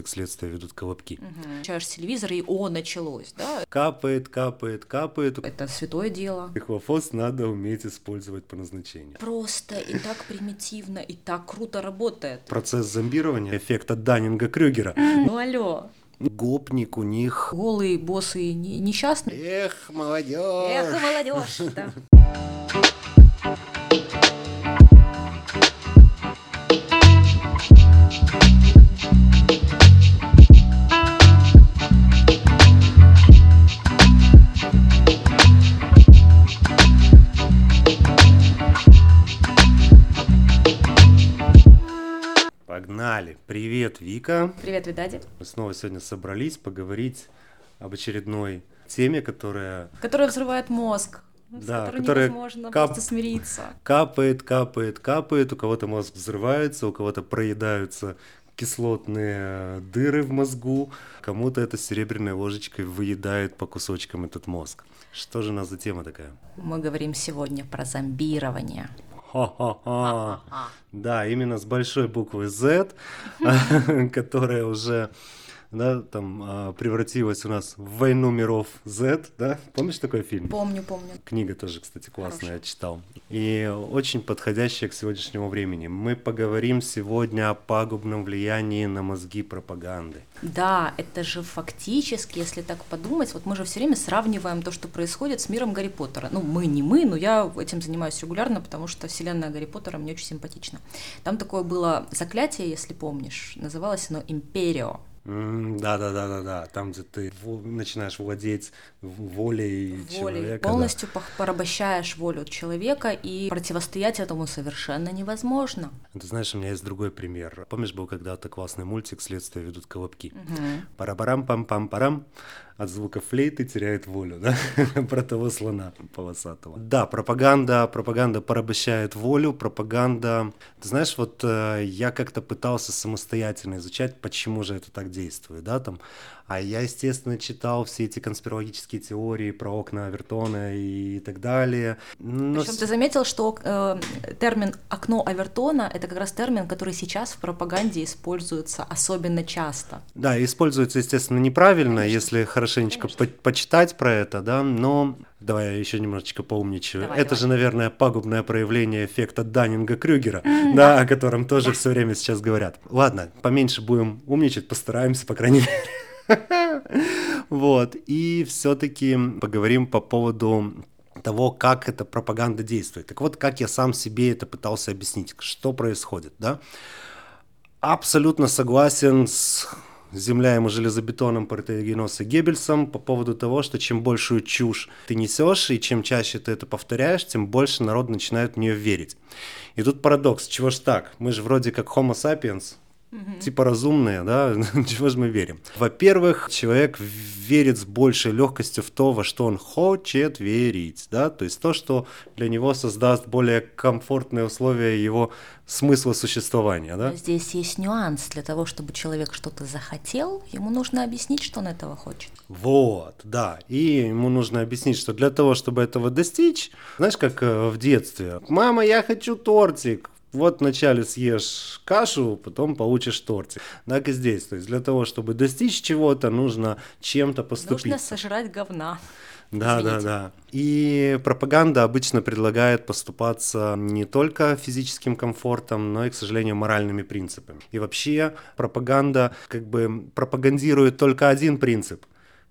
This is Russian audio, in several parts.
Как следствие ведут колобки. Включаешь телевизор, и о, началось, да? Капает, капает, капает. Это святое дело. Эхлофос надо уметь использовать по назначению. Просто и так примитивно, и так круто работает. Процесс зомбирования, эффекта Даннинга-Крюгера. Ну алло. Гопник у них. Голые боссы не- несчастные. Эх, молодежь. Эх, молодежь, да. Привет, Вика. Привет, Видади. Мы снова сегодня собрались поговорить об очередной теме, которая Которая взрывает мозг. С Да, которой которая невозможно кап- просто смириться. капает, капает, капает, у кого-то мозг взрывается, у кого-то проедаются кислотные дыры в мозгу, кому-то это серебряной ложечкой выедает по кусочкам этот мозг. Что же у нас за тема такая? Мы говорим сегодня про зомбирование. Ха-ха-ха. Да, именно с большой буквы Z, которая уже да, там а, превратилась у нас в войну миров Z, да? Помнишь такой фильм? Помню, помню. Книга тоже, кстати, классная, Хорошая. я читал. И очень подходящая к сегодняшнему времени. Мы поговорим сегодня о пагубном влиянии на мозги пропаганды. Да, это же фактически, если так подумать, вот мы же все время сравниваем то, что происходит с миром Гарри Поттера. Ну, мы не мы, но я этим занимаюсь регулярно, потому что вселенная Гарри Поттера мне очень симпатична. Там такое было заклятие, если помнишь, называлось оно Империо. Да-да-да-да-да. Там, где ты начинаешь владеть волей волей, человека. да. полностью пох- порабощаешь волю человека, и противостоять этому совершенно невозможно. Ты знаешь, у меня есть другой пример. Помнишь, был когда-то классный мультик «Следствие ведут колобки»? Мгм. Парабарам-пам-пам-парам. От звука флейты теряет волю, да? Про того слона полосатого. Да, пропаганда, пропаганда порабощает волю, пропаганда... Ты знаешь, вот э, я как-то пытался самостоятельно изучать, почему же это так действует, да, там. А я, естественно, читал все эти конспирологические теории про окна Авертона и так далее. Но Причем ты заметил, что э, термин окно Авертона это как раз термин, который сейчас в пропаганде используется особенно часто. Да, используется, естественно, неправильно, если хорошенечко по- почитать про это, да, но давай я еще немножечко поумничаю. Давай, это давай. же, наверное, пагубное проявление эффекта Даннинга-Крюгера, да, о котором тоже все время сейчас говорят. Ладно, поменьше будем умничать, постараемся, по крайней мере. Вот, и все-таки поговорим по поводу того, как эта пропаганда действует. Так вот, как я сам себе это пытался объяснить, что происходит, да? Абсолютно согласен с земляем и железобетоном Протеогеноса Геббельсом по поводу того, что чем большую чушь ты несешь, и чем чаще ты это повторяешь, тем больше народ начинает в нее верить. И тут парадокс, чего ж так? Мы же вроде как Homo sapiens, типа разумные, да, чего же мы верим? Во-первых, человек верит с большей легкостью в то, во что он хочет верить, да, то есть то, что для него создаст более комфортные условия его смысла существования, да. Но здесь есть нюанс. Для того, чтобы человек что-то захотел, ему нужно объяснить, что он этого хочет. Вот, да. И ему нужно объяснить, что для того, чтобы этого достичь, знаешь, как э, в детстве. Мама, я хочу тортик. Вот вначале съешь кашу, потом получишь тортик. Так и здесь. То есть для того, чтобы достичь чего-то, нужно чем-то поступить. Нужно сожрать говна. Да, да, Извините. да. И пропаганда обычно предлагает поступаться не только физическим комфортом, но и, к сожалению, моральными принципами. И вообще пропаганда как бы пропагандирует только один принцип.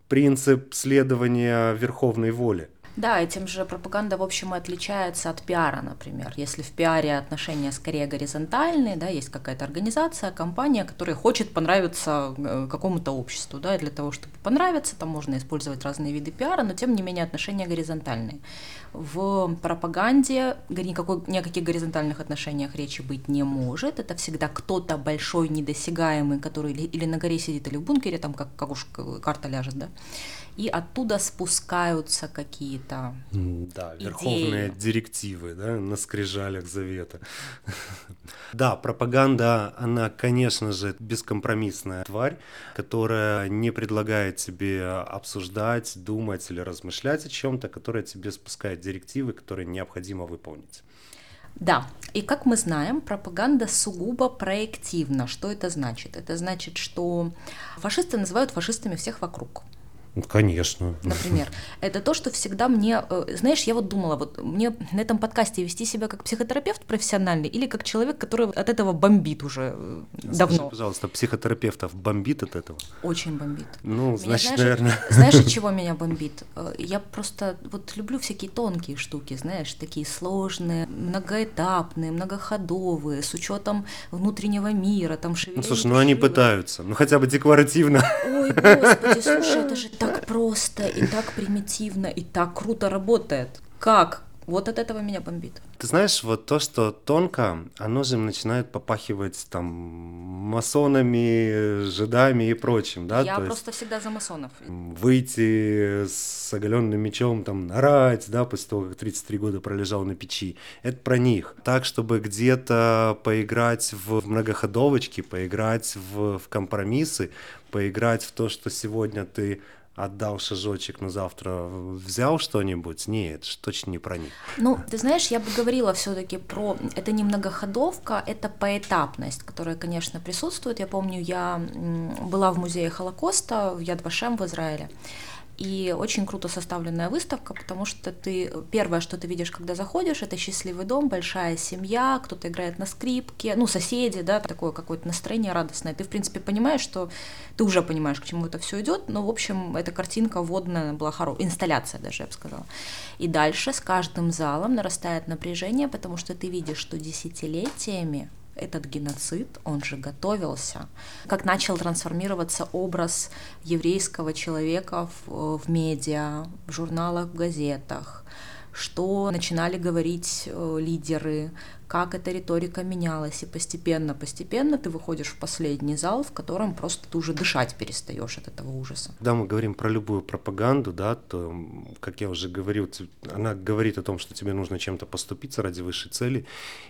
Принцип следования верховной воле. Да, этим же пропаганда, в общем, и отличается от пиара, например. Если в пиаре отношения скорее горизонтальные, да, есть какая-то организация, компания, которая хочет понравиться э, какому-то обществу, да, и для того, чтобы понравиться, там можно использовать разные виды пиара, но тем не менее отношения горизонтальные. В пропаганде никакой, ни о каких горизонтальных отношениях речи быть не может. Это всегда кто-то большой, недосягаемый, который или, на горе сидит, или в бункере, там как, как уж карта ляжет, да. И оттуда спускаются какие-то Да, идеи. верховные директивы, да, на скрижалях завета. Да, пропаганда, она, конечно же, бескомпромиссная тварь, которая не предлагает тебе обсуждать, думать или размышлять о чем-то, которая тебе спускает директивы, которые необходимо выполнить. Да, и как мы знаем, пропаганда сугубо проективна. Что это значит? Это значит, что фашисты называют фашистами всех вокруг. Ну, конечно. Например, это то, что всегда мне, э, знаешь, я вот думала, вот мне на этом подкасте вести себя как психотерапевт профессиональный или как человек, который от этого бомбит уже э, давно. Скажи, пожалуйста, психотерапевтов бомбит от этого? Очень бомбит. Ну, меня, значит, знаешь, наверное. Знаешь, от чего меня бомбит? Э, я просто вот люблю всякие тонкие штуки, знаешь, такие сложные, многоэтапные, многоходовые, с учетом внутреннего мира, там шевеление. Ну, слушай, ну они пытаются, ну хотя бы декларативно. Ой, господи, слушай, это же так просто и так примитивно и так круто работает. Как? Вот от этого меня бомбит. Ты знаешь, вот то, что тонко, оно же начинает попахивать там масонами, жидами и прочим, да? Я то просто есть, всегда за масонов. Выйти с оголенным мечом, там, нарать, да, после того, как 33 года пролежал на печи. Это про них. Так, чтобы где-то поиграть в многоходовочки, поиграть в, в компромиссы, поиграть в то, что сегодня ты отдал шажочек, но завтра взял что-нибудь, нет, точно не про них. Ну, ты знаешь, я бы говорила все-таки про... Это не многоходовка, это поэтапность, которая, конечно, присутствует. Я помню, я была в музее Холокоста в Ядвашем в Израиле, и очень круто составленная выставка, потому что ты первое, что ты видишь, когда заходишь, это счастливый дом, большая семья, кто-то играет на скрипке, ну, соседи, да, такое какое-то настроение радостное. Ты, в принципе, понимаешь, что ты уже понимаешь, к чему это все идет, но, в общем, эта картинка водная была хорошая, инсталляция даже, я бы сказала. И дальше с каждым залом нарастает напряжение, потому что ты видишь, что десятилетиями этот геноцид, он же готовился. Как начал трансформироваться образ еврейского человека в, в медиа, в журналах, в газетах, что начинали говорить э, лидеры, как эта риторика менялась, и постепенно, постепенно ты выходишь в последний зал, в котором просто ты уже дышать перестаешь от этого ужаса. Когда мы говорим про любую пропаганду, да, то, как я уже говорил, она говорит о том, что тебе нужно чем-то поступиться ради высшей цели,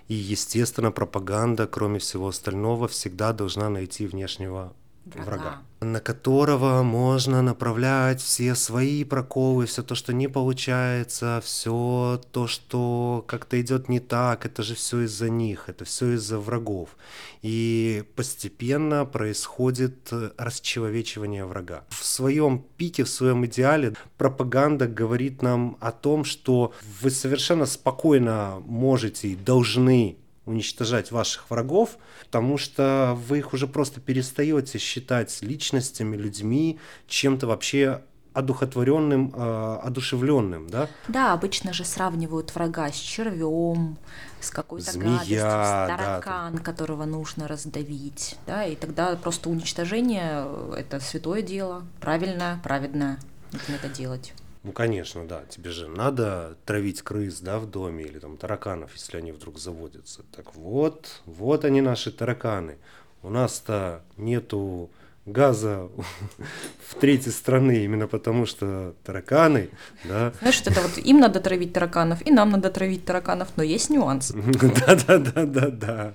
и, естественно, пропаганда, кроме всего остального, всегда должна найти внешнего врага. на которого можно направлять все свои проколы, все то, что не получается, все то, что как-то идет не так, это же все из-за них, это все из-за врагов. И постепенно происходит расчеловечивание врага. В своем пике, в своем идеале пропаганда говорит нам о том, что вы совершенно спокойно можете и должны уничтожать ваших врагов, потому что вы их уже просто перестаете считать личностями, людьми, чем-то вообще одухотворенным, э, одушевленным, да? Да, обычно же сравнивают врага с червем, с какой-то гадостью, с таракан, да, которого нужно раздавить, да, и тогда просто уничтожение – это святое дело, правильное, праведное, нужно это делать. Ну, конечно, да. Тебе же надо травить крыс, да, в доме или там тараканов, если они вдруг заводятся. Так вот, вот они наши тараканы. У нас-то нету газа в третьей страны, именно потому что тараканы, да. Знаешь, это вот им надо травить тараканов, и нам надо травить тараканов, но есть нюанс. Да-да-да-да-да.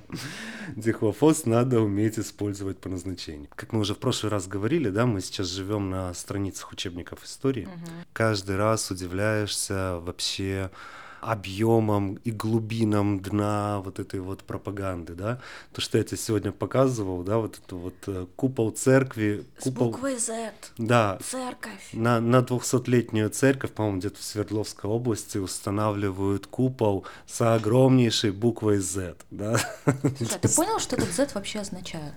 Дихлофос надо уметь использовать по назначению. Как мы уже в прошлый раз говорили, да, мы сейчас живем на страницах учебников истории. Каждый раз удивляешься вообще объемом и глубинам дна вот этой вот пропаганды, да, то, что я тебе сегодня показывал, да, вот это вот э, купол церкви. Купол, С буквой Z. Да. Церковь. На, на 200-летнюю церковь, по-моему, где-то в Свердловской области устанавливают купол с огромнейшей буквой Z, да. Слушай, а ты понял, что этот Z вообще означает?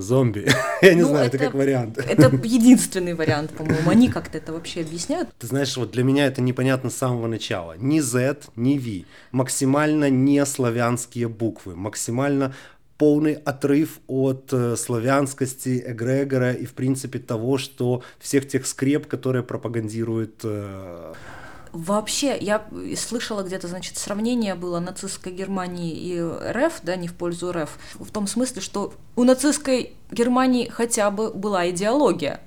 Зомби. Я не ну, знаю, это, это как вариант. Это единственный вариант, по-моему. Они как-то это вообще объясняют. Ты знаешь, вот для меня это непонятно с самого начала. Ни Z, ни V. Максимально не славянские буквы. Максимально полный отрыв от э, славянскости, эгрегора и, в принципе, того, что всех тех скреп, которые пропагандирует э, Вообще, я слышала где-то, значит, сравнение было нацистской Германии и РФ, да, не в пользу РФ, в том смысле, что у нацистской Германии хотя бы была идеология,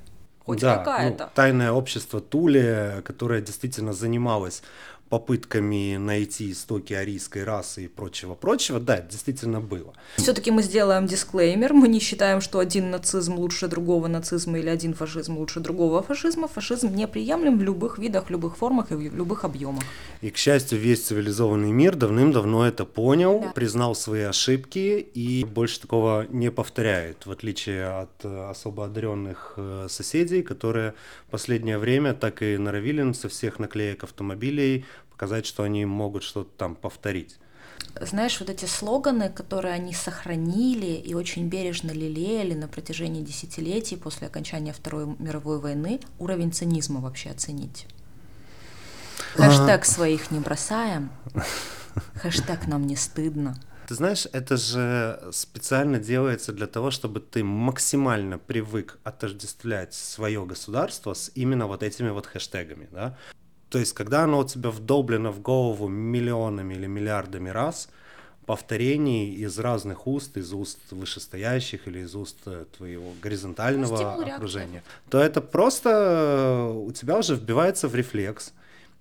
хоть да, какая-то. Ну, тайное общество Туле, которое действительно занималось попытками найти истоки арийской расы и прочего-прочего, да, это действительно было. Все-таки мы сделаем дисклеймер, мы не считаем, что один нацизм лучше другого нацизма или один фашизм лучше другого фашизма. Фашизм неприемлем в любых видах, любых формах и в любых объемах. И, к счастью, весь цивилизованный мир давным-давно это понял, да. признал свои ошибки и больше такого не повторяет, в отличие от э, особо одаренных э, соседей, которые последнее время так и норовили со всех наклеек автомобилей показать, что они могут что-то там повторить. Знаешь, вот эти слоганы, которые они сохранили и очень бережно лелеяли на протяжении десятилетий после окончания Второй мировой войны, уровень цинизма вообще оценить. Хэштег своих не бросаем, хэштег нам не стыдно. Ты знаешь, это же специально делается для того, чтобы ты максимально привык отождествлять свое государство с именно вот этими вот хэштегами, да. То есть, когда оно у тебя вдолблено в голову миллионами или миллиардами раз, повторений из разных уст, из уст вышестоящих или из уст э, твоего горизонтального окружения, то это просто э, у тебя уже вбивается в рефлекс.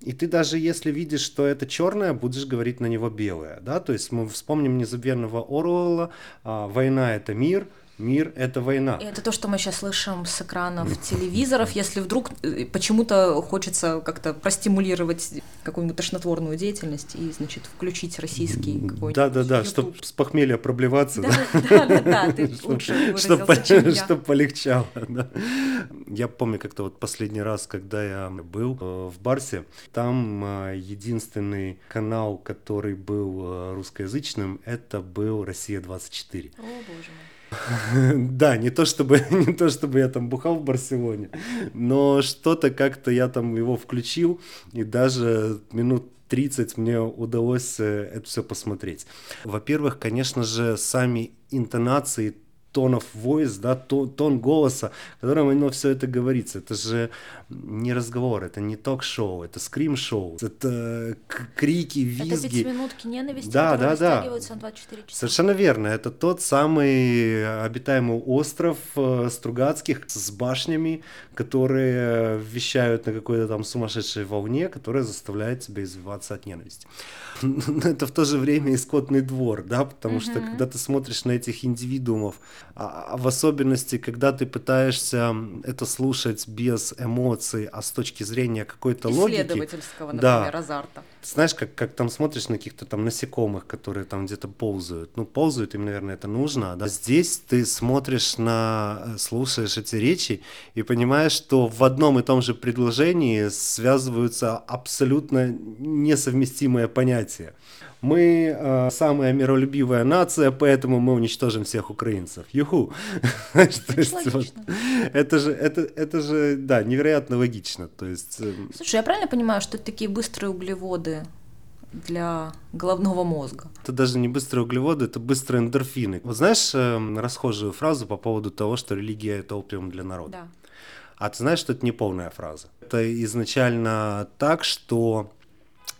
И ты даже если видишь, что это черное, будешь говорить на него белое, да, то есть мы вспомним незабвенного Оруэлла, а, «Война — это мир», Мир — это война. И это то, что мы сейчас слышим с экранов телевизоров. Если вдруг э, почему-то хочется как-то простимулировать какую-нибудь тошнотворную деятельность и, значит, включить российский какой-нибудь Да-да-да, чтобы с похмелья проблеваться. Да-да-да, ты лучше Чтобы полегчало, Я помню как-то вот последний раз, когда я был э, в Барсе, там э, единственный канал, который был русскоязычным, это был «Россия-24». О, боже мой. Да, не то чтобы не то чтобы я там бухал в Барселоне, но что-то как-то я там его включил и даже минут 30 мне удалось э, это все посмотреть. Во-первых, конечно же, сами интонации of voice, да, тон, тон голоса, которым оно все это говорится. Это же не разговор, это не ток-шоу, это скрим-шоу, это крики, визги. Это пятиминутки ненависти, да, да, да. на 24 часа. Совершенно верно. Это тот самый обитаемый остров э, Стругацких с башнями, которые вещают на какой-то там сумасшедшей волне, которая заставляет тебя извиваться от ненависти. Но это в то же время и скотный двор, да, потому mm-hmm. что когда ты смотришь на этих индивидуумов, а, а в особенности, когда ты пытаешься это слушать без эмоций, а с точки зрения какой-то логики. Исследовательского, например, да. азарта. Знаешь, как, как там смотришь на каких-то там насекомых, которые там где-то ползают. Ну, ползают, им, наверное, это нужно. Да? Здесь ты смотришь на, э, слушаешь эти речи и понимаешь, что в одном и том же предложении связываются абсолютно несовместимые понятия мы э, самая миролюбивая нация, поэтому мы уничтожим всех украинцев. Юху. Это же, это, это же, да, невероятно логично. То есть... Э, Слушай, я правильно понимаю, что это такие быстрые углеводы для головного мозга. Это даже не быстрые углеводы, это быстрые эндорфины. Вот знаешь э, расхожую фразу по поводу того, что религия – это опиум для народа? Да. А ты знаешь, что это не полная фраза. Это изначально так, что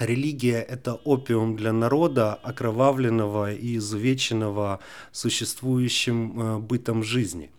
Религия – это опиум для народа, окровавленного и изувеченного существующим э, бытом жизни.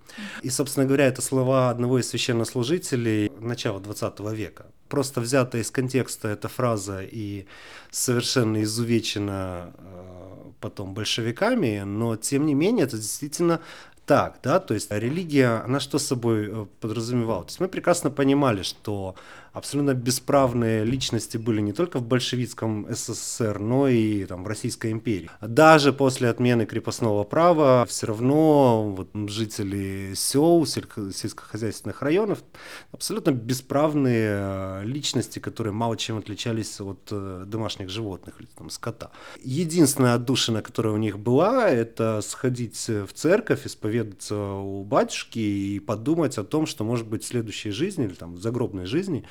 И, собственно говоря, это слова одного из священнослужителей начала 20 века. Просто взята из контекста эта фраза и совершенно изувечена э, потом большевиками, но тем не менее это действительно так, да, то есть религия, она что собой э, подразумевала? То есть мы прекрасно понимали, что абсолютно бесправные личности были не только в большевистском СССР, но и там, в Российской империи. Даже после отмены крепостного права все равно вот, жители сел, сельскохозяйственных районов абсолютно бесправные э, личности, которые мало чем отличались от э, домашних животных или там, скота. Единственная отдушина, которая у них была, это сходить в церковь, исповедаться у батюшки и подумать о том, что может быть в следующей жизни или там в загробной жизни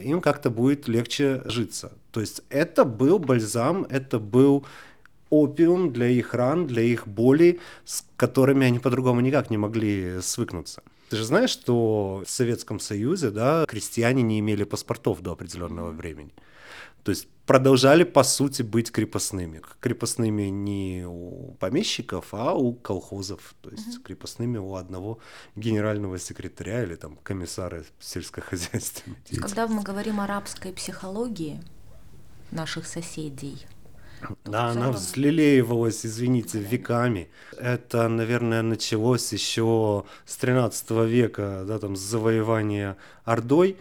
им как-то будет легче житься. То есть это был бальзам, это был опиум для их ран, для их боли, с которыми они по-другому никак не могли свыкнуться. Ты же знаешь, что в Советском Союзе да, крестьяне не имели паспортов до определенного времени. То есть продолжали, по сути, быть крепостными. Крепостными не у помещиков, а у колхозов. То есть угу. крепостными у одного генерального секретаря или там комиссара сельскохозяйственной Когда мы говорим о арабской психологии, наших соседей. Да, она взлелеивалась, извините, веками. Это, наверное, началось еще с 13 века, да, там, с завоевания Ордой.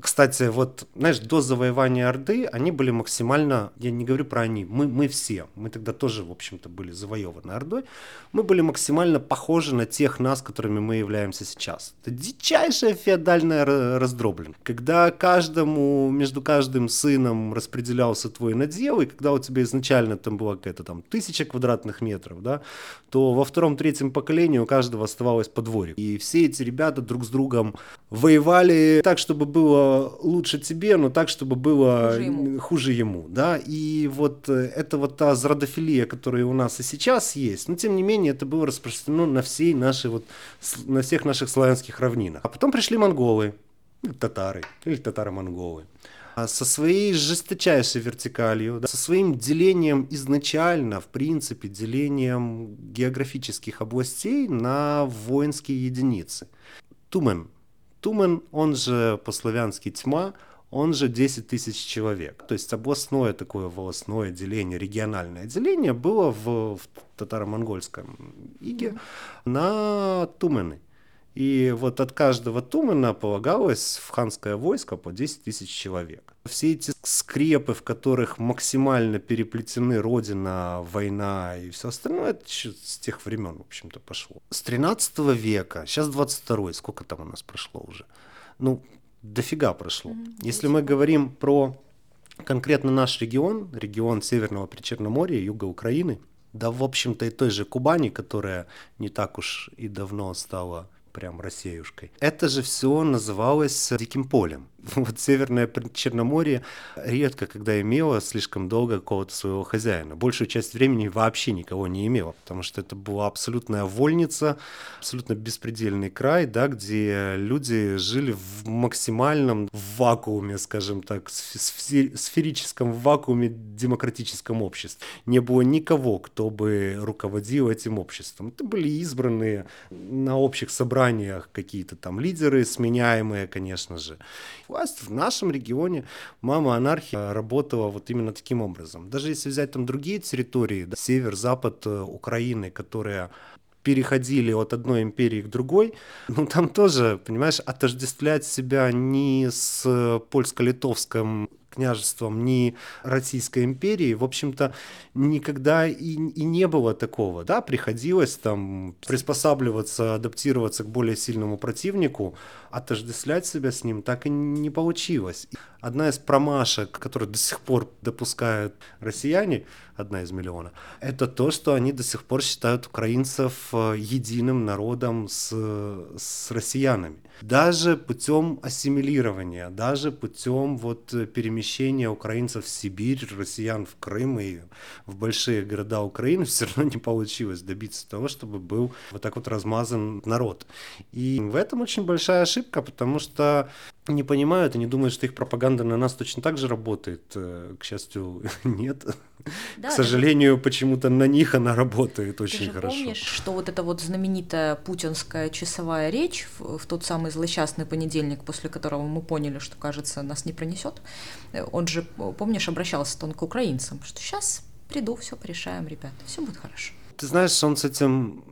Кстати, вот, знаешь, до завоевания Орды они были максимально, я не говорю про они, мы, мы все, мы тогда тоже, в общем-то, были завоеваны Ордой, мы были максимально похожи на тех нас, которыми мы являемся сейчас. Это дичайшая феодальная раздроблен. Когда каждому, между каждым сыном распределялся твой надел, и когда у тебя изначально там была какая-то там тысяча квадратных метров, да, то во втором-третьем поколении у каждого оставалось по дворе. И все эти ребята друг с другом воевали так, чтобы было лучше тебе, но так, чтобы было хуже ему. Хуже ему да? И вот э, это вот та зрадофилия, которая у нас и сейчас есть, но тем не менее это было распространено на всей нашей вот, на всех наших славянских равнинах. А потом пришли монголы, или татары, или татаро-монголы а со своей жесточайшей вертикалью, да, со своим делением изначально, в принципе, делением географических областей на воинские единицы. Тумен Тумен, он же по-славянски тьма, он же 10 тысяч человек. То есть областное такое волосное деление, региональное деление было в, в татаро-монгольском иге на тумены. И вот от каждого тумена полагалось в ханское войско по 10 тысяч человек. Все эти скрепы, в которых максимально переплетены родина, война и все остальное, это еще с тех времен, в общем-то, пошло. С 13 века, сейчас 22 сколько там у нас прошло уже? Ну, дофига прошло. Mm-hmm. Если мы говорим про конкретно наш регион, регион Северного Причерноморья, юга Украины, да, в общем-то, и той же Кубани, которая не так уж и давно стала прям Россиюшкой. Это же все называлось диким полем. Вот Северное Черноморье редко когда имело слишком долго какого-то своего хозяина. Большую часть времени вообще никого не имело, потому что это была абсолютная вольница, абсолютно беспредельный край, да, где люди жили в максимальном вакууме, скажем так, сферическом вакууме демократическом обществе. Не было никого, кто бы руководил этим обществом. Это были избранные на общих собраниях какие-то там лидеры, сменяемые, конечно же власть в нашем регионе, мама анархия работала вот именно таким образом. Даже если взять там другие территории, да, север, запад э, Украины, которые переходили от одной империи к другой, ну там тоже, понимаешь, отождествлять себя не с польско-литовским княжеством, ни Российской империи, в общем-то, никогда и, и не было такого, да, приходилось там приспосабливаться, адаптироваться к более сильному противнику, отождествлять себя с ним так и не получилось. Одна из промашек, которую до сих пор допускают россияне, одна из миллиона, это то, что они до сих пор считают украинцев э, единым народом с, с россиянами. Даже путем ассимилирования, даже путем вот перемещения украинцев в Сибирь, россиян в Крым и в большие города Украины все равно не получилось добиться того, чтобы был вот так вот размазан народ. И в этом очень большая ошибка, потому что не понимают и не думают, что их пропаганда на нас точно так же работает. Э, к счастью, нет. Да, К сожалению, это... почему-то на них она работает очень Ты же хорошо. помнишь, что вот эта вот знаменитая путинская часовая речь в, в тот самый злосчастный понедельник, после которого мы поняли, что, кажется, нас не пронесет, э, он же, помнишь, обращался он к украинцам, что сейчас приду, все порешаем, ребята, все будет хорошо. Ты знаешь, он с этим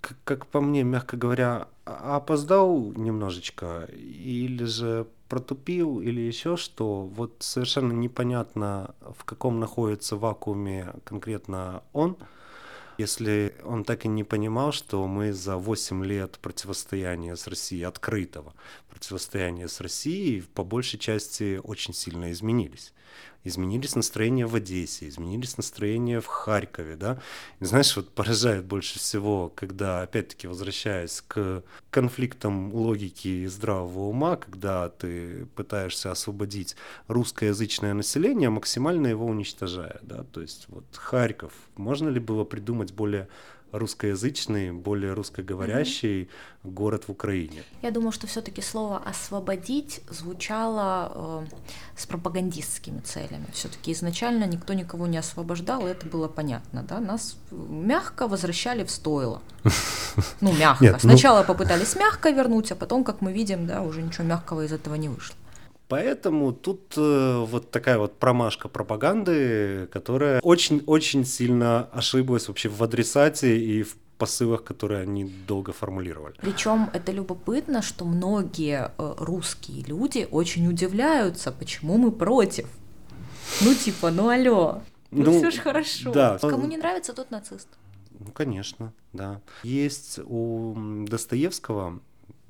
как, как по мне, мягко говоря, опоздал немножечко, или же протупил, или еще что, вот совершенно непонятно, в каком находится вакууме конкретно он, если он так и не понимал, что мы за 8 лет противостояния с Россией, открытого противостояния с Россией, по большей части очень сильно изменились изменились настроения в Одессе, изменились настроения в Харькове, да. И знаешь, вот поражает больше всего, когда, опять-таки, возвращаясь к конфликтам логики и здравого ума, когда ты пытаешься освободить русскоязычное население, максимально его уничтожая, да, то есть вот Харьков, можно ли было придумать более русскоязычный, более русскоговорящий mm-hmm. город в Украине. Я думаю, что все-таки слово освободить звучало э, с пропагандистскими целями. Все-таки изначально никто никого не освобождал, и это было понятно, да? Нас мягко возвращали в стойло. Ну мягко. Нет, ну Сначала ну... попытались мягко вернуть, а потом, как мы видим, да, уже ничего мягкого из этого не вышло. Поэтому тут э, вот такая вот промашка пропаганды, которая очень-очень сильно ошиблась вообще в адресате и в посылах, которые они долго формулировали. Причем это любопытно, что многие э, русские люди очень удивляются, почему мы против. Ну типа, ну алло, ну, ну все ж хорошо. Да. Кому не нравится, тот нацист. Ну, конечно, да. Есть у Достоевского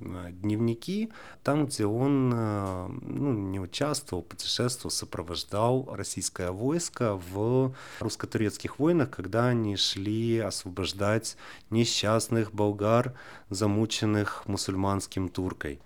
дневники, там, где он э, ну, не участвовал, путешествовал, сопровождал российское войско в русско-турецких войнах, когда они шли освобождать несчастных болгар, замученных мусульманским туркой.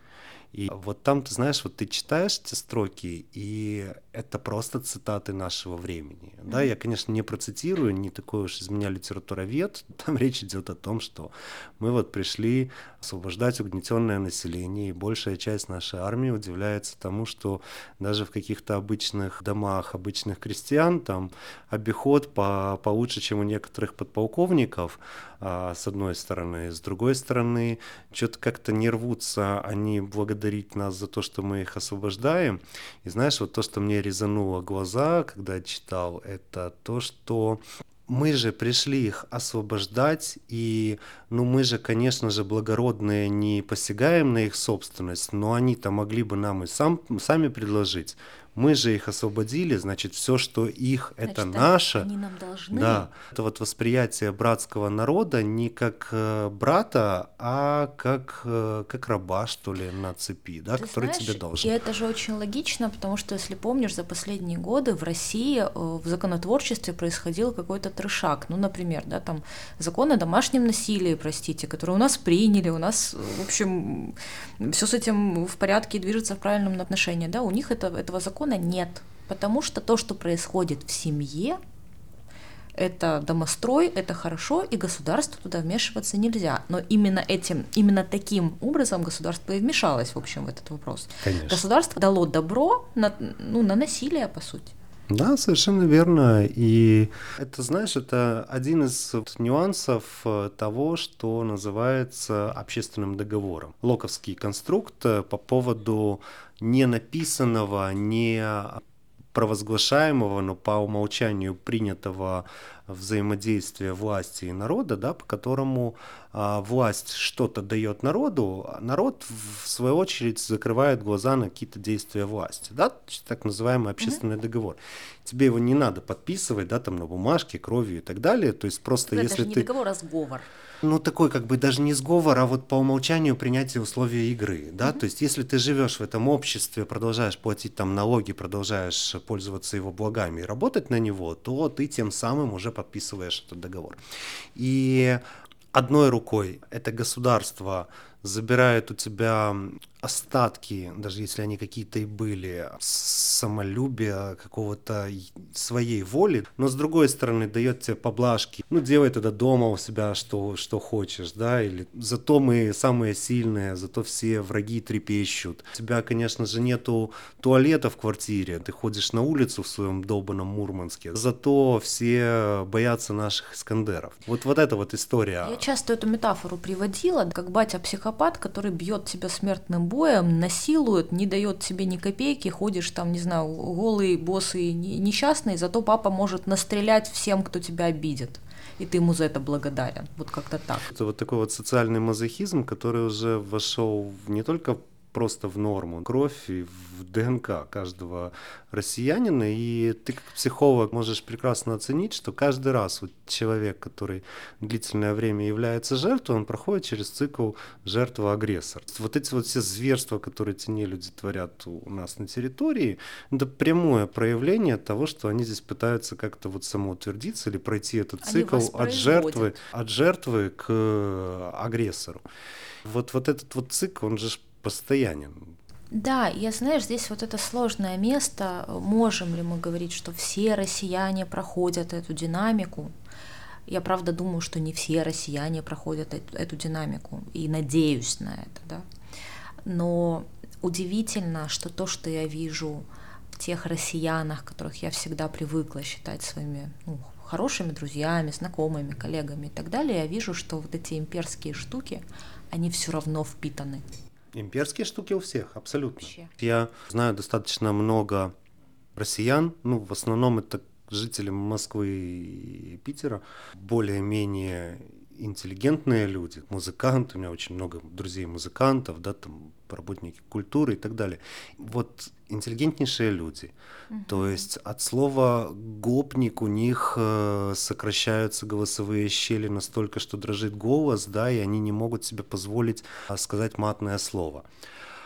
И вот там, ты знаешь, вот ты читаешь эти строки, и это просто цитаты нашего времени. Mm-hmm. Да, я, конечно, не процитирую, не такой уж из меня литературовед. Там речь идет о том, что мы вот пришли освобождать угнетенное население, и большая часть нашей армии удивляется тому, что даже в каких-то обычных домах обычных крестьян там обиход по, получше, чем у некоторых подполковников, а, с одной стороны. С другой стороны, что-то как-то не рвутся они благодарить нас за то, что мы их освобождаем. И знаешь, вот то, что мне резануло глаза, когда читал, это то, что мы же пришли их освобождать, и, ну, мы же, конечно же, благородные не посягаем на их собственность, но они-то могли бы нам и сам, сами предложить мы же их освободили, значит, все, что их, значит, это наше. Они нам должны. Да, это вот восприятие братского народа не как э, брата, а как, э, как раба, что ли, на цепи, да, Ты который знаешь, тебе должен. И это же очень логично, потому что, если помнишь, за последние годы в России э, в законотворчестве происходил какой-то трешак. Ну, например, да, там закон о домашнем насилии, простите, который у нас приняли, у нас, в общем, все с этим в порядке и движется в правильном отношении, да, у них это, этого закона закона нет, потому что то, что происходит в семье, это домострой, это хорошо, и государству туда вмешиваться нельзя. Но именно этим, именно таким образом государство и вмешалось, в общем, в этот вопрос. Конечно. Государство дало добро на, ну, на насилие, по сути. Да, совершенно верно. И это, знаешь, это один из нюансов э, того, что называется общественным договором. Локовский конструкт э, по поводу не написанного, не провозглашаемого, но по умолчанию принятого взаимодействия власти и народа, да, по которому а, власть что-то дает народу, а народ в свою очередь закрывает глаза на какие-то действия власти, да, так называемый общественный mm-hmm. договор. Тебе его не надо подписывать, да, там на бумажке, кровью и так далее, то есть просто Это если даже ты... не договор, а сговор ну, такой как бы даже не сговор, а вот по умолчанию принятие условий игры, да, mm-hmm. то есть если ты живешь в этом обществе, продолжаешь платить там налоги, продолжаешь пользоваться его благами и работать на него, то ты тем самым уже подписываешь этот договор. И одной рукой это государство забирает у тебя остатки, даже если они какие-то и были, самолюбия, какого-то своей воли, но с другой стороны дает тебе поблажки. Ну, делай тогда дома у себя что, что хочешь, да, или зато мы самые сильные, зато все враги трепещут. У тебя, конечно же, нету туалета в квартире, ты ходишь на улицу в своем долбанном Мурманске, зато все боятся наших Искандеров. Вот, вот эта вот история. Я часто эту метафору приводила, как батя-психопат, который бьет тебя смертным боем, насилует, не дает тебе ни копейки, ходишь там, не знаю, голый, босый, несчастный, зато папа может настрелять всем, кто тебя обидит и ты ему за это благодарен. Вот как-то так. Это вот такой вот социальный мазохизм, который уже вошел не только просто в норму. Кровь в ДНК каждого россиянина, и ты как психолог можешь прекрасно оценить, что каждый раз вот человек, который длительное время является жертвой, он проходит через цикл жертва-агрессор. Вот эти вот все зверства, которые те люди творят у нас на территории, это прямое проявление того, что они здесь пытаются как-то вот самоутвердиться или пройти этот цикл от жертвы, от жертвы к агрессору. Вот, вот этот вот цикл, он же постоянен. Да, я знаешь, здесь вот это сложное место, можем ли мы говорить, что все россияне проходят эту динамику? Я правда думаю, что не все россияне проходят эту, эту динамику, и надеюсь на это, да. Но удивительно, что то, что я вижу в тех россиянах, которых я всегда привыкла считать своими ну, хорошими друзьями, знакомыми, коллегами и так далее, я вижу, что вот эти имперские штуки, они все равно впитаны Имперские штуки у всех, абсолютно. Вообще. Я знаю достаточно много россиян, ну, в основном это жители Москвы и Питера, более-менее интеллигентные люди, музыканты, у меня очень много друзей-музыкантов, да, там работники культуры и так далее. Вот интеллигентнейшие люди. Угу. То есть от слова гопник у них э, сокращаются голосовые щели настолько, что дрожит голос, да, и они не могут себе позволить э, сказать матное слово.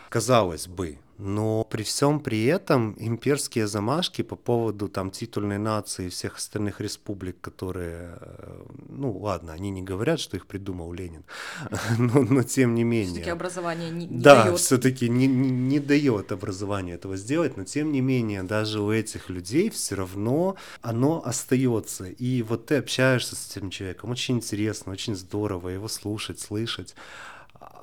Казалось бы, но при всем при этом имперские замашки по поводу там титульной нации и всех остальных республик, которые, э, ну ладно, они не говорят, что их придумал Ленин, но, но тем не менее. Все-таки образование не, не да, дает. все-таки не, не, не дает образование этого сделать, но тем не менее даже у этих людей все равно оно остается. И вот ты общаешься с этим человеком, очень интересно, очень здорово его слушать, слышать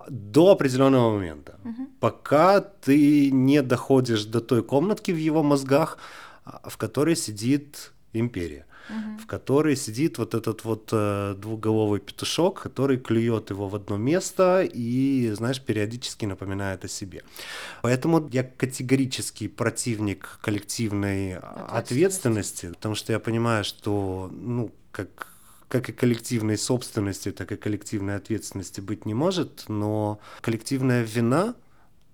до определенного момента, угу. пока ты не доходишь до той комнатки в его мозгах, а, в которой сидит империя, угу. в которой сидит вот этот вот э, двуголовый петушок, который клюет его в одно место и, знаешь, периодически напоминает о себе. Поэтому я категорический противник коллективной ответственности, ответственности потому что я понимаю, что, ну, как как и коллективной собственности, так и коллективной ответственности быть не может, но коллективная вина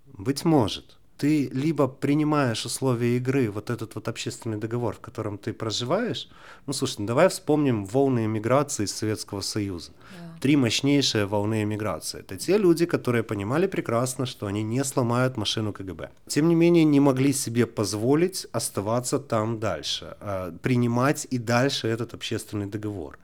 быть может. Ты либо принимаешь условия игры, вот этот вот общественный договор, в котором ты проживаешь. Ну, слушай, ну, давай вспомним волны эмиграции из Советского Союза. Yeah. Три мощнейшие волны эмиграции. Это те люди, которые понимали прекрасно, что они не сломают машину КГБ. Тем не менее, не могли себе позволить оставаться там дальше, а принимать и дальше этот общественный договор.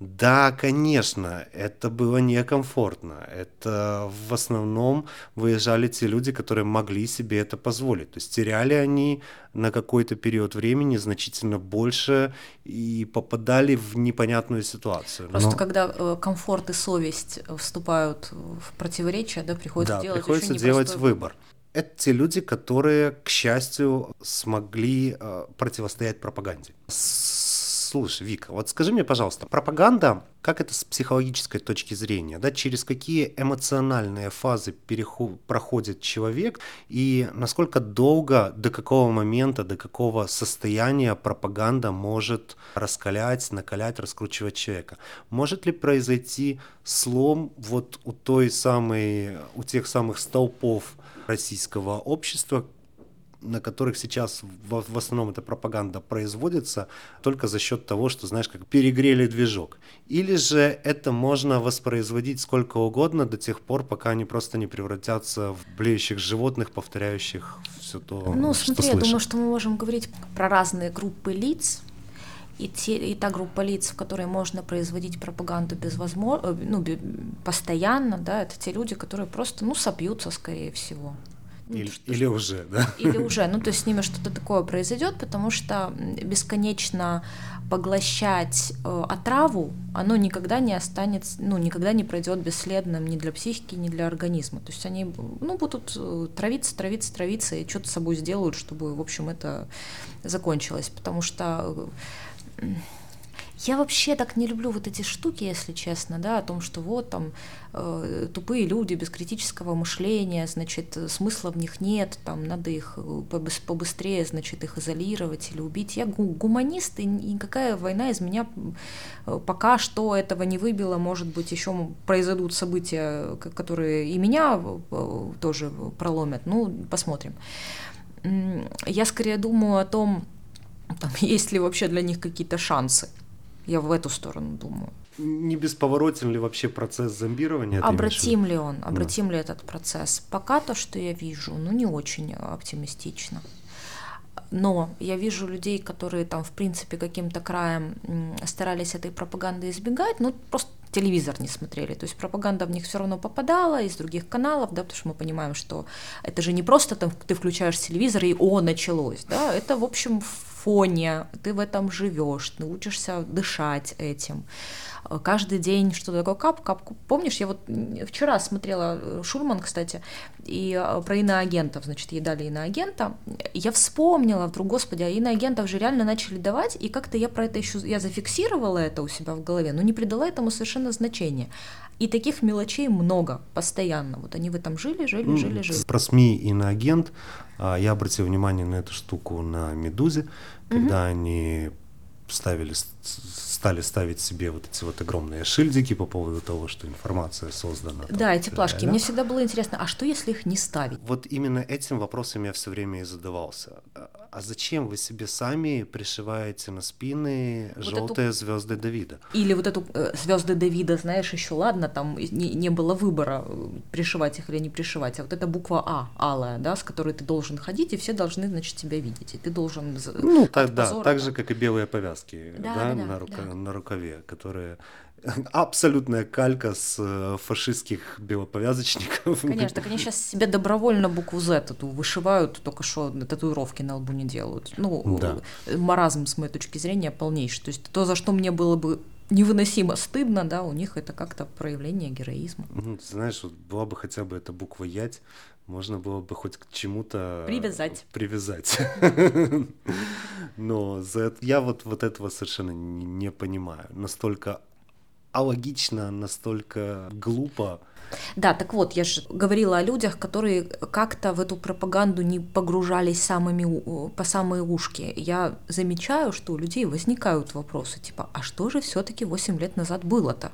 Да, конечно, это было некомфортно. Это в основном выезжали те люди, которые могли себе это позволить. То есть теряли они на какой-то период времени значительно больше и попадали в непонятную ситуацию. Просто Но... когда э, комфорт и совесть вступают в противоречие, да, приходится да, делать приходится делать выбор. Это те люди, которые, к счастью, смогли э, противостоять пропаганде. Слушай, Вика, вот скажи мне, пожалуйста, пропаганда, как это с психологической точки зрения, да, через какие эмоциональные фазы переход, проходит человек и насколько долго, до какого момента, до какого состояния пропаганда может раскалять, накалять, раскручивать человека? Может ли произойти слом вот у той самой, у тех самых столпов российского общества, на которых сейчас в, в основном эта пропаганда производится только за счет того, что, знаешь, как перегрели движок. Или же это можно воспроизводить сколько угодно до тех пор, пока они просто не превратятся в блеющих животных, повторяющих все то, ну, что смотри, слышат. я думаю, что мы можем говорить про разные группы лиц, и, те, и та группа лиц, в которой можно производить пропаганду без возможно, э, ну, постоянно, да, это те люди, которые просто, ну, собьются, скорее всего. Или, или уже, да? Или уже, ну то есть с ними что-то такое произойдет, потому что бесконечно поглощать э, отраву, оно никогда не останется, ну никогда не пройдет бесследным ни для психики, ни для организма. То есть они, ну будут э, травиться, травиться, травиться и что-то с собой сделают, чтобы, в общем, это закончилось, потому что э, я вообще так не люблю вот эти штуки, если честно, да, о том, что вот там э, тупые люди без критического мышления, значит, смысла в них нет, там надо их э, побыстрее, значит, их изолировать или убить. Я гуманист, и никакая война из меня э, пока что этого не выбила. Может быть, еще произойдут события, которые и меня э, тоже проломят. Ну, посмотрим. Я скорее думаю о том, там, есть ли вообще для них какие-то шансы. Я в эту сторону думаю. Не бесповоротен ли вообще процесс зомбирования? Обратим ли он, обратим да. ли этот процесс? Пока то, что я вижу, ну не очень оптимистично. Но я вижу людей, которые там, в принципе, каким-то краем старались этой пропаганды избегать, ну просто телевизор не смотрели. То есть пропаганда в них все равно попадала из других каналов, да, потому что мы понимаем, что это же не просто там ты включаешь телевизор и о, началось, да, это, в общем, фоне, ты в этом живешь, ты учишься дышать этим. Каждый день что такое кап, кап. Помнишь, я вот вчера смотрела э, Шульман, кстати, и э, про иноагентов, значит, ей дали иноагента. Я вспомнила вдруг, господи, а иноагентов же реально начали давать, и как-то я про это еще, я зафиксировала это у себя в голове, но не придала этому совершенно значения. И таких мелочей много, постоянно. Вот они в этом жили, жили, жили, жили. Про СМИ и на агент а, я обратил внимание на эту штуку на «Медузе», когда угу. они ставили, стали ставить себе вот эти вот огромные шильдики по поводу того, что информация создана. Да, эти плашки. Да? Мне всегда было интересно, а что если их не ставить? Вот именно этим вопросом я все время и задавался. А зачем вы себе сами пришиваете на спины вот желтые эту... звезды Давида? Или вот эту э, звезды Давида, знаешь, еще ладно, там не, не было выбора э, пришивать их или не пришивать, а вот эта буква А, алая, да, с которой ты должен ходить, и все должны, значит, тебя видеть, и ты должен. Ну, так, да, позора, так же, как и белые повязки, да, да, да, на, рука, да. на рукаве, которые абсолютная калька с э, фашистских белоповязочников. Конечно, так они сейчас себе добровольно букву Z эту вышивают, только что татуировки на лбу не делают. Ну, да. маразм, с моей точки зрения, полнейший. То есть то, за что мне было бы невыносимо стыдно, да, у них это как-то проявление героизма. Ну, знаешь, вот была бы хотя бы эта буква Ять, можно было бы хоть к чему-то привязать. Привязать. Но за я вот, вот этого совершенно не, не понимаю. Настолько алогично, настолько глупо. Да, так вот, я же говорила о людях, которые как-то в эту пропаганду не погружались самыми, по самые ушки. Я замечаю, что у людей возникают вопросы, типа, а что же все таки 8 лет назад было-то?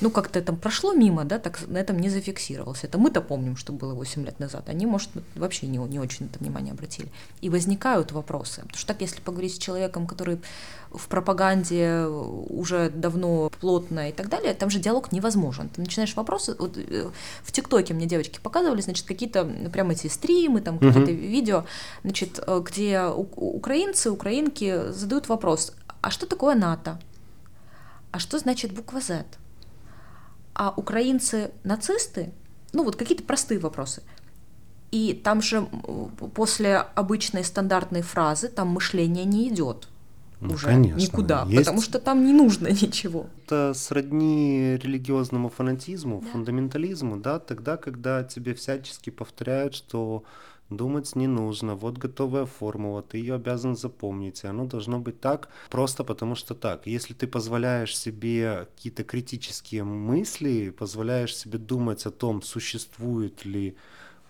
Ну, как-то там прошло мимо, да, так на этом не зафиксировался. Это мы-то помним, что было 8 лет назад. Они, может, вообще не, не очень на это внимание обратили. И возникают вопросы. Потому что так, если поговорить с человеком, который в пропаганде уже давно плотно и так далее, там же диалог невозможен. Ты начинаешь вопросы, вот э, в ТикТоке мне девочки показывали, значит, какие-то прямо эти стримы, там какие-то видео, значит, э, где украинцы, украинки задают вопрос, а что такое НАТО? А что значит буква Z? А украинцы нацисты? Ну вот какие-то простые вопросы. И там же после обычной стандартной фразы там мышление не идет ну, уже конечно. никуда, Есть... потому что там не нужно ничего. Это сродни религиозному фанатизму, да. фундаментализму, да, тогда, когда тебе всячески повторяют, что Думать не нужно, вот готовая формула, ты ее обязан запомнить, и оно должно быть так, просто потому что так. Если ты позволяешь себе какие-то критические мысли, позволяешь себе думать о том, существует ли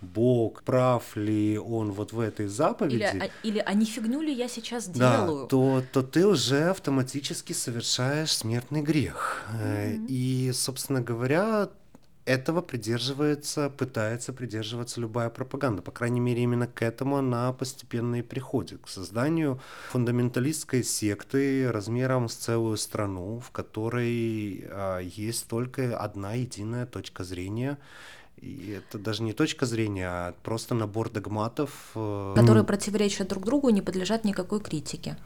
Бог, прав ли он вот в этой заповеди. Или, а, или а не фигню ли я сейчас делаю? Да, то, то ты уже автоматически совершаешь смертный грех. Mm-hmm. И, собственно говоря, этого придерживается, пытается придерживаться любая пропаганда. По крайней мере, именно к этому она постепенно и приходит, к созданию фундаменталистской секты размером с целую страну, в которой а, есть только одна единая точка зрения. И это даже не точка зрения, а просто набор догматов. Э, Которые противоречат друг другу и не подлежат никакой критике.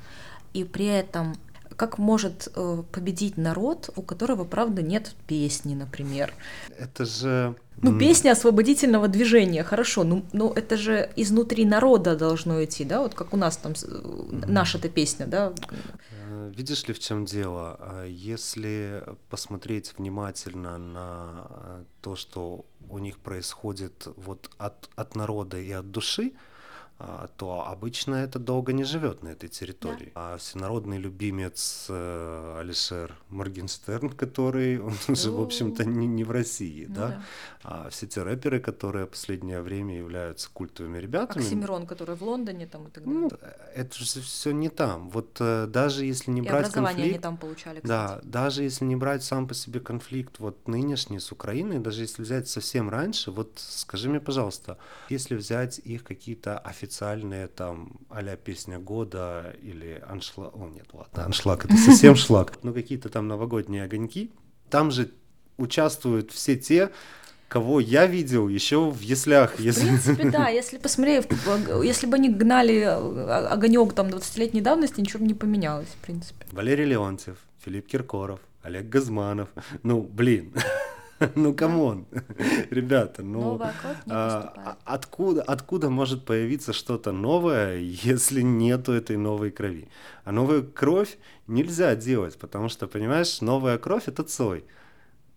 И при этом как может э, победить народ, у которого, правда, нет песни, например? Это же... Ну, песня освободительного движения, хорошо, ну, ну это же изнутри народа должно идти, да, вот как у нас там наша-то песня, да? Э, видишь ли, в чем дело? Если посмотреть внимательно на то, что у них происходит вот от, от народа и от души, а, то обычно это долго не живет на этой территории. Да. А всенародный любимец э, Алишер Моргенштерн, который, он же, в общем-то, не, не в России, ну, да? да, а все те рэперы, которые в последнее время являются культовыми ребятами. Оксимирон, который в Лондоне там и так далее. Ну, это же все не там. Вот э, даже если не и брать образование конфликт... они там получали, кстати. Да, даже если не брать сам по себе конфликт вот нынешний с Украиной, даже если взять совсем раньше, вот скажи мне, пожалуйста, если взять их какие-то официальные официальные там а песня года или аншлаг, о нет, ладно, аншлаг это совсем шлаг, ну какие-то там новогодние огоньки, там же участвуют все те, кого я видел еще в яслях. В если... принципе, да, если посмотреть, если бы они гнали огонек там 20-летней давности, ничего бы не поменялось, в принципе. Валерий Леонтьев, Филипп Киркоров, Олег Газманов, ну, блин, ну, come on, ребята, ну, а, откуда, откуда может появиться что-то новое, если нету этой новой крови? А новую кровь нельзя делать, потому что, понимаешь, новая кровь – это Цой,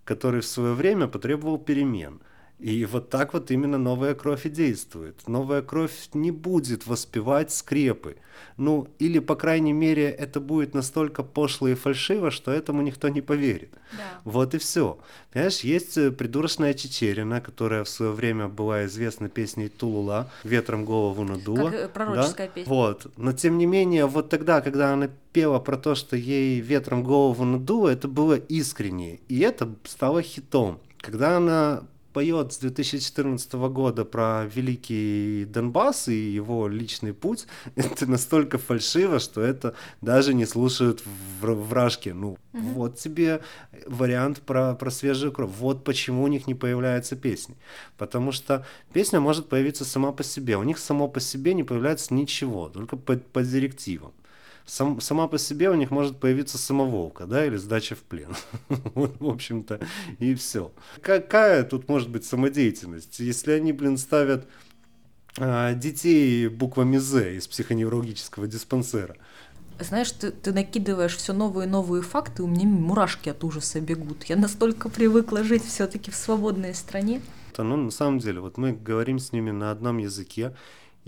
который в свое время потребовал перемен. И вот так вот именно новая кровь и действует. Новая кровь не будет воспевать скрепы. Ну, или, по крайней мере, это будет настолько пошло и фальшиво, что этому никто не поверит. Да. Вот и все. Понимаешь, есть э, придурочная Чечерина, которая в свое время была известна песней Тулула «Ветром голову надуло». Как э, пророческая да? песня. Вот. Но, тем не менее, вот тогда, когда она пела про то, что ей ветром голову надуло, это было искренне. И это стало хитом. Когда она поет с 2014 года про великий Донбасс и его личный путь, это настолько фальшиво, что это даже не слушают в вражке. Ну, угу. вот тебе вариант про, про свежую кровь. Вот почему у них не появляется песни. Потому что песня может появиться сама по себе. У них само по себе не появляется ничего, только по, по директивам сам, сама по себе у них может появиться самоволка, да, или сдача в плен. вот, в общем-то, и все. Какая тут может быть самодеятельность, если они, блин, ставят а, детей буквами «З» из психоневрологического диспансера? Знаешь, ты, ты накидываешь все новые и новые факты, у меня мурашки от ужаса бегут. Я настолько привыкла жить все-таки в свободной стране. Ну, на самом деле, вот мы говорим с ними на одном языке,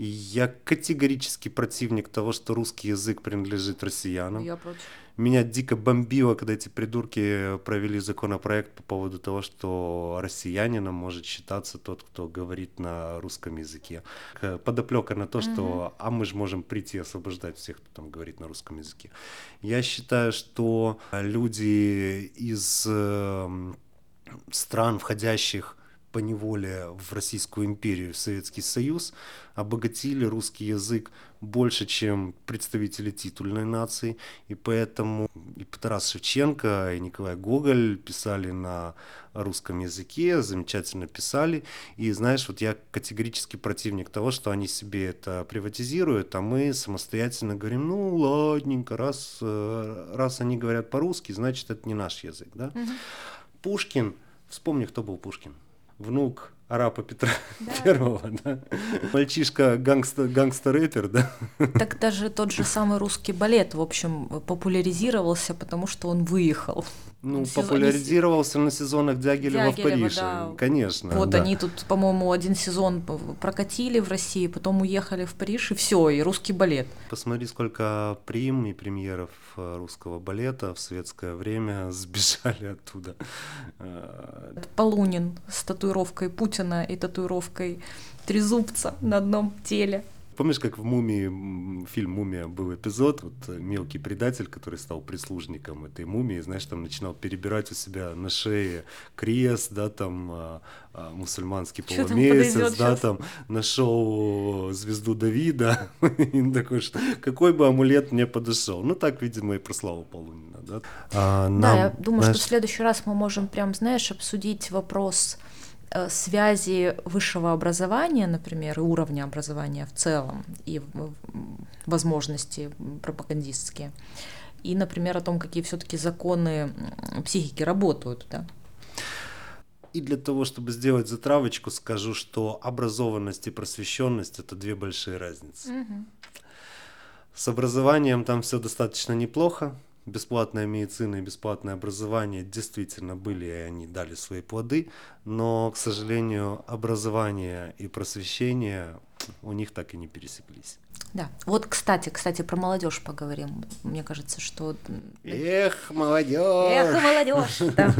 я категорически противник того, что русский язык принадлежит россиянам. Я против. Меня дико бомбило, когда эти придурки провели законопроект по поводу того, что россиянином может считаться тот, кто говорит на русском языке. Подоплека на то, что mm-hmm. а мы же можем прийти освобождать всех, кто там говорит на русском языке. Я считаю, что люди из эм, стран, входящих по неволе в Российскую империю, в Советский Союз, обогатили русский язык больше, чем представители титульной нации, и поэтому и Тарас Шевченко, и Николай Гоголь писали на русском языке, замечательно писали, и знаешь, вот я категорически противник того, что они себе это приватизируют, а мы самостоятельно говорим, ну ладненько, раз, э, раз они говорят по-русски, значит это не наш язык, да? Угу. Пушкин, вспомни, кто был Пушкин внук арапа Петра да. Первого, да? Мальчишка гангстер, гангстер-рэпер, да? Так даже тот же самый русский балет, в общем, популяризировался, потому что он выехал. Ну, Сезон... популяризировался на сезонах Дягилева, Дягилева в Париже, да. конечно. Вот да. они тут, по-моему, один сезон прокатили в России, потом уехали в Париж, и все, и русский балет. Посмотри, сколько прим и премьеров э, русского балета в светское время сбежали оттуда. Полунин с татуировкой Путина и татуировкой трезубца на одном теле. Помнишь, как в «Мумии», фильм «Мумия» был эпизод, вот э, мелкий предатель, который стал прислужником этой мумии, знаешь, там начинал перебирать у себя на шее крест, да, там а, а, мусульманский Что полумесяц, да, сейчас? там нашел звезду Давида, и такой, что какой бы амулет мне подошел. Ну, так, видимо, и про славу Полунина, да. А, нам, да, я думаю, знаешь... что в следующий раз мы можем прям, знаешь, обсудить вопрос Э, связи высшего образования, например, и уровня образования в целом, и возможности пропагандистские, и, например, о том, какие все-таки законы психики работают, да. И для того, чтобы сделать затравочку, скажу, что образованность и просвещенность это две большие разницы. Угу. С образованием там все достаточно неплохо, бесплатная медицина и бесплатное образование действительно были, и они дали свои плоды, но, к сожалению, образование и просвещение у них так и не пересеклись. Да. Вот, кстати, кстати, про молодежь поговорим. Мне кажется, что... Эх, молодежь! Эх, молодежь! Да.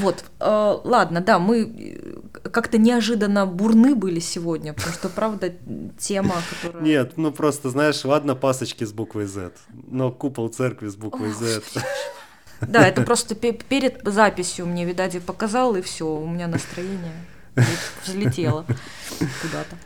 Вот. Э, ладно, да, мы э, как-то неожиданно бурны были сегодня, потому что, правда, тема, которая... Нет, ну просто, знаешь, ладно пасочки с буквой Z, но купол церкви с буквой Z. Да, это просто перед записью мне, видать, показал, и все, у меня настроение взлетело куда-то.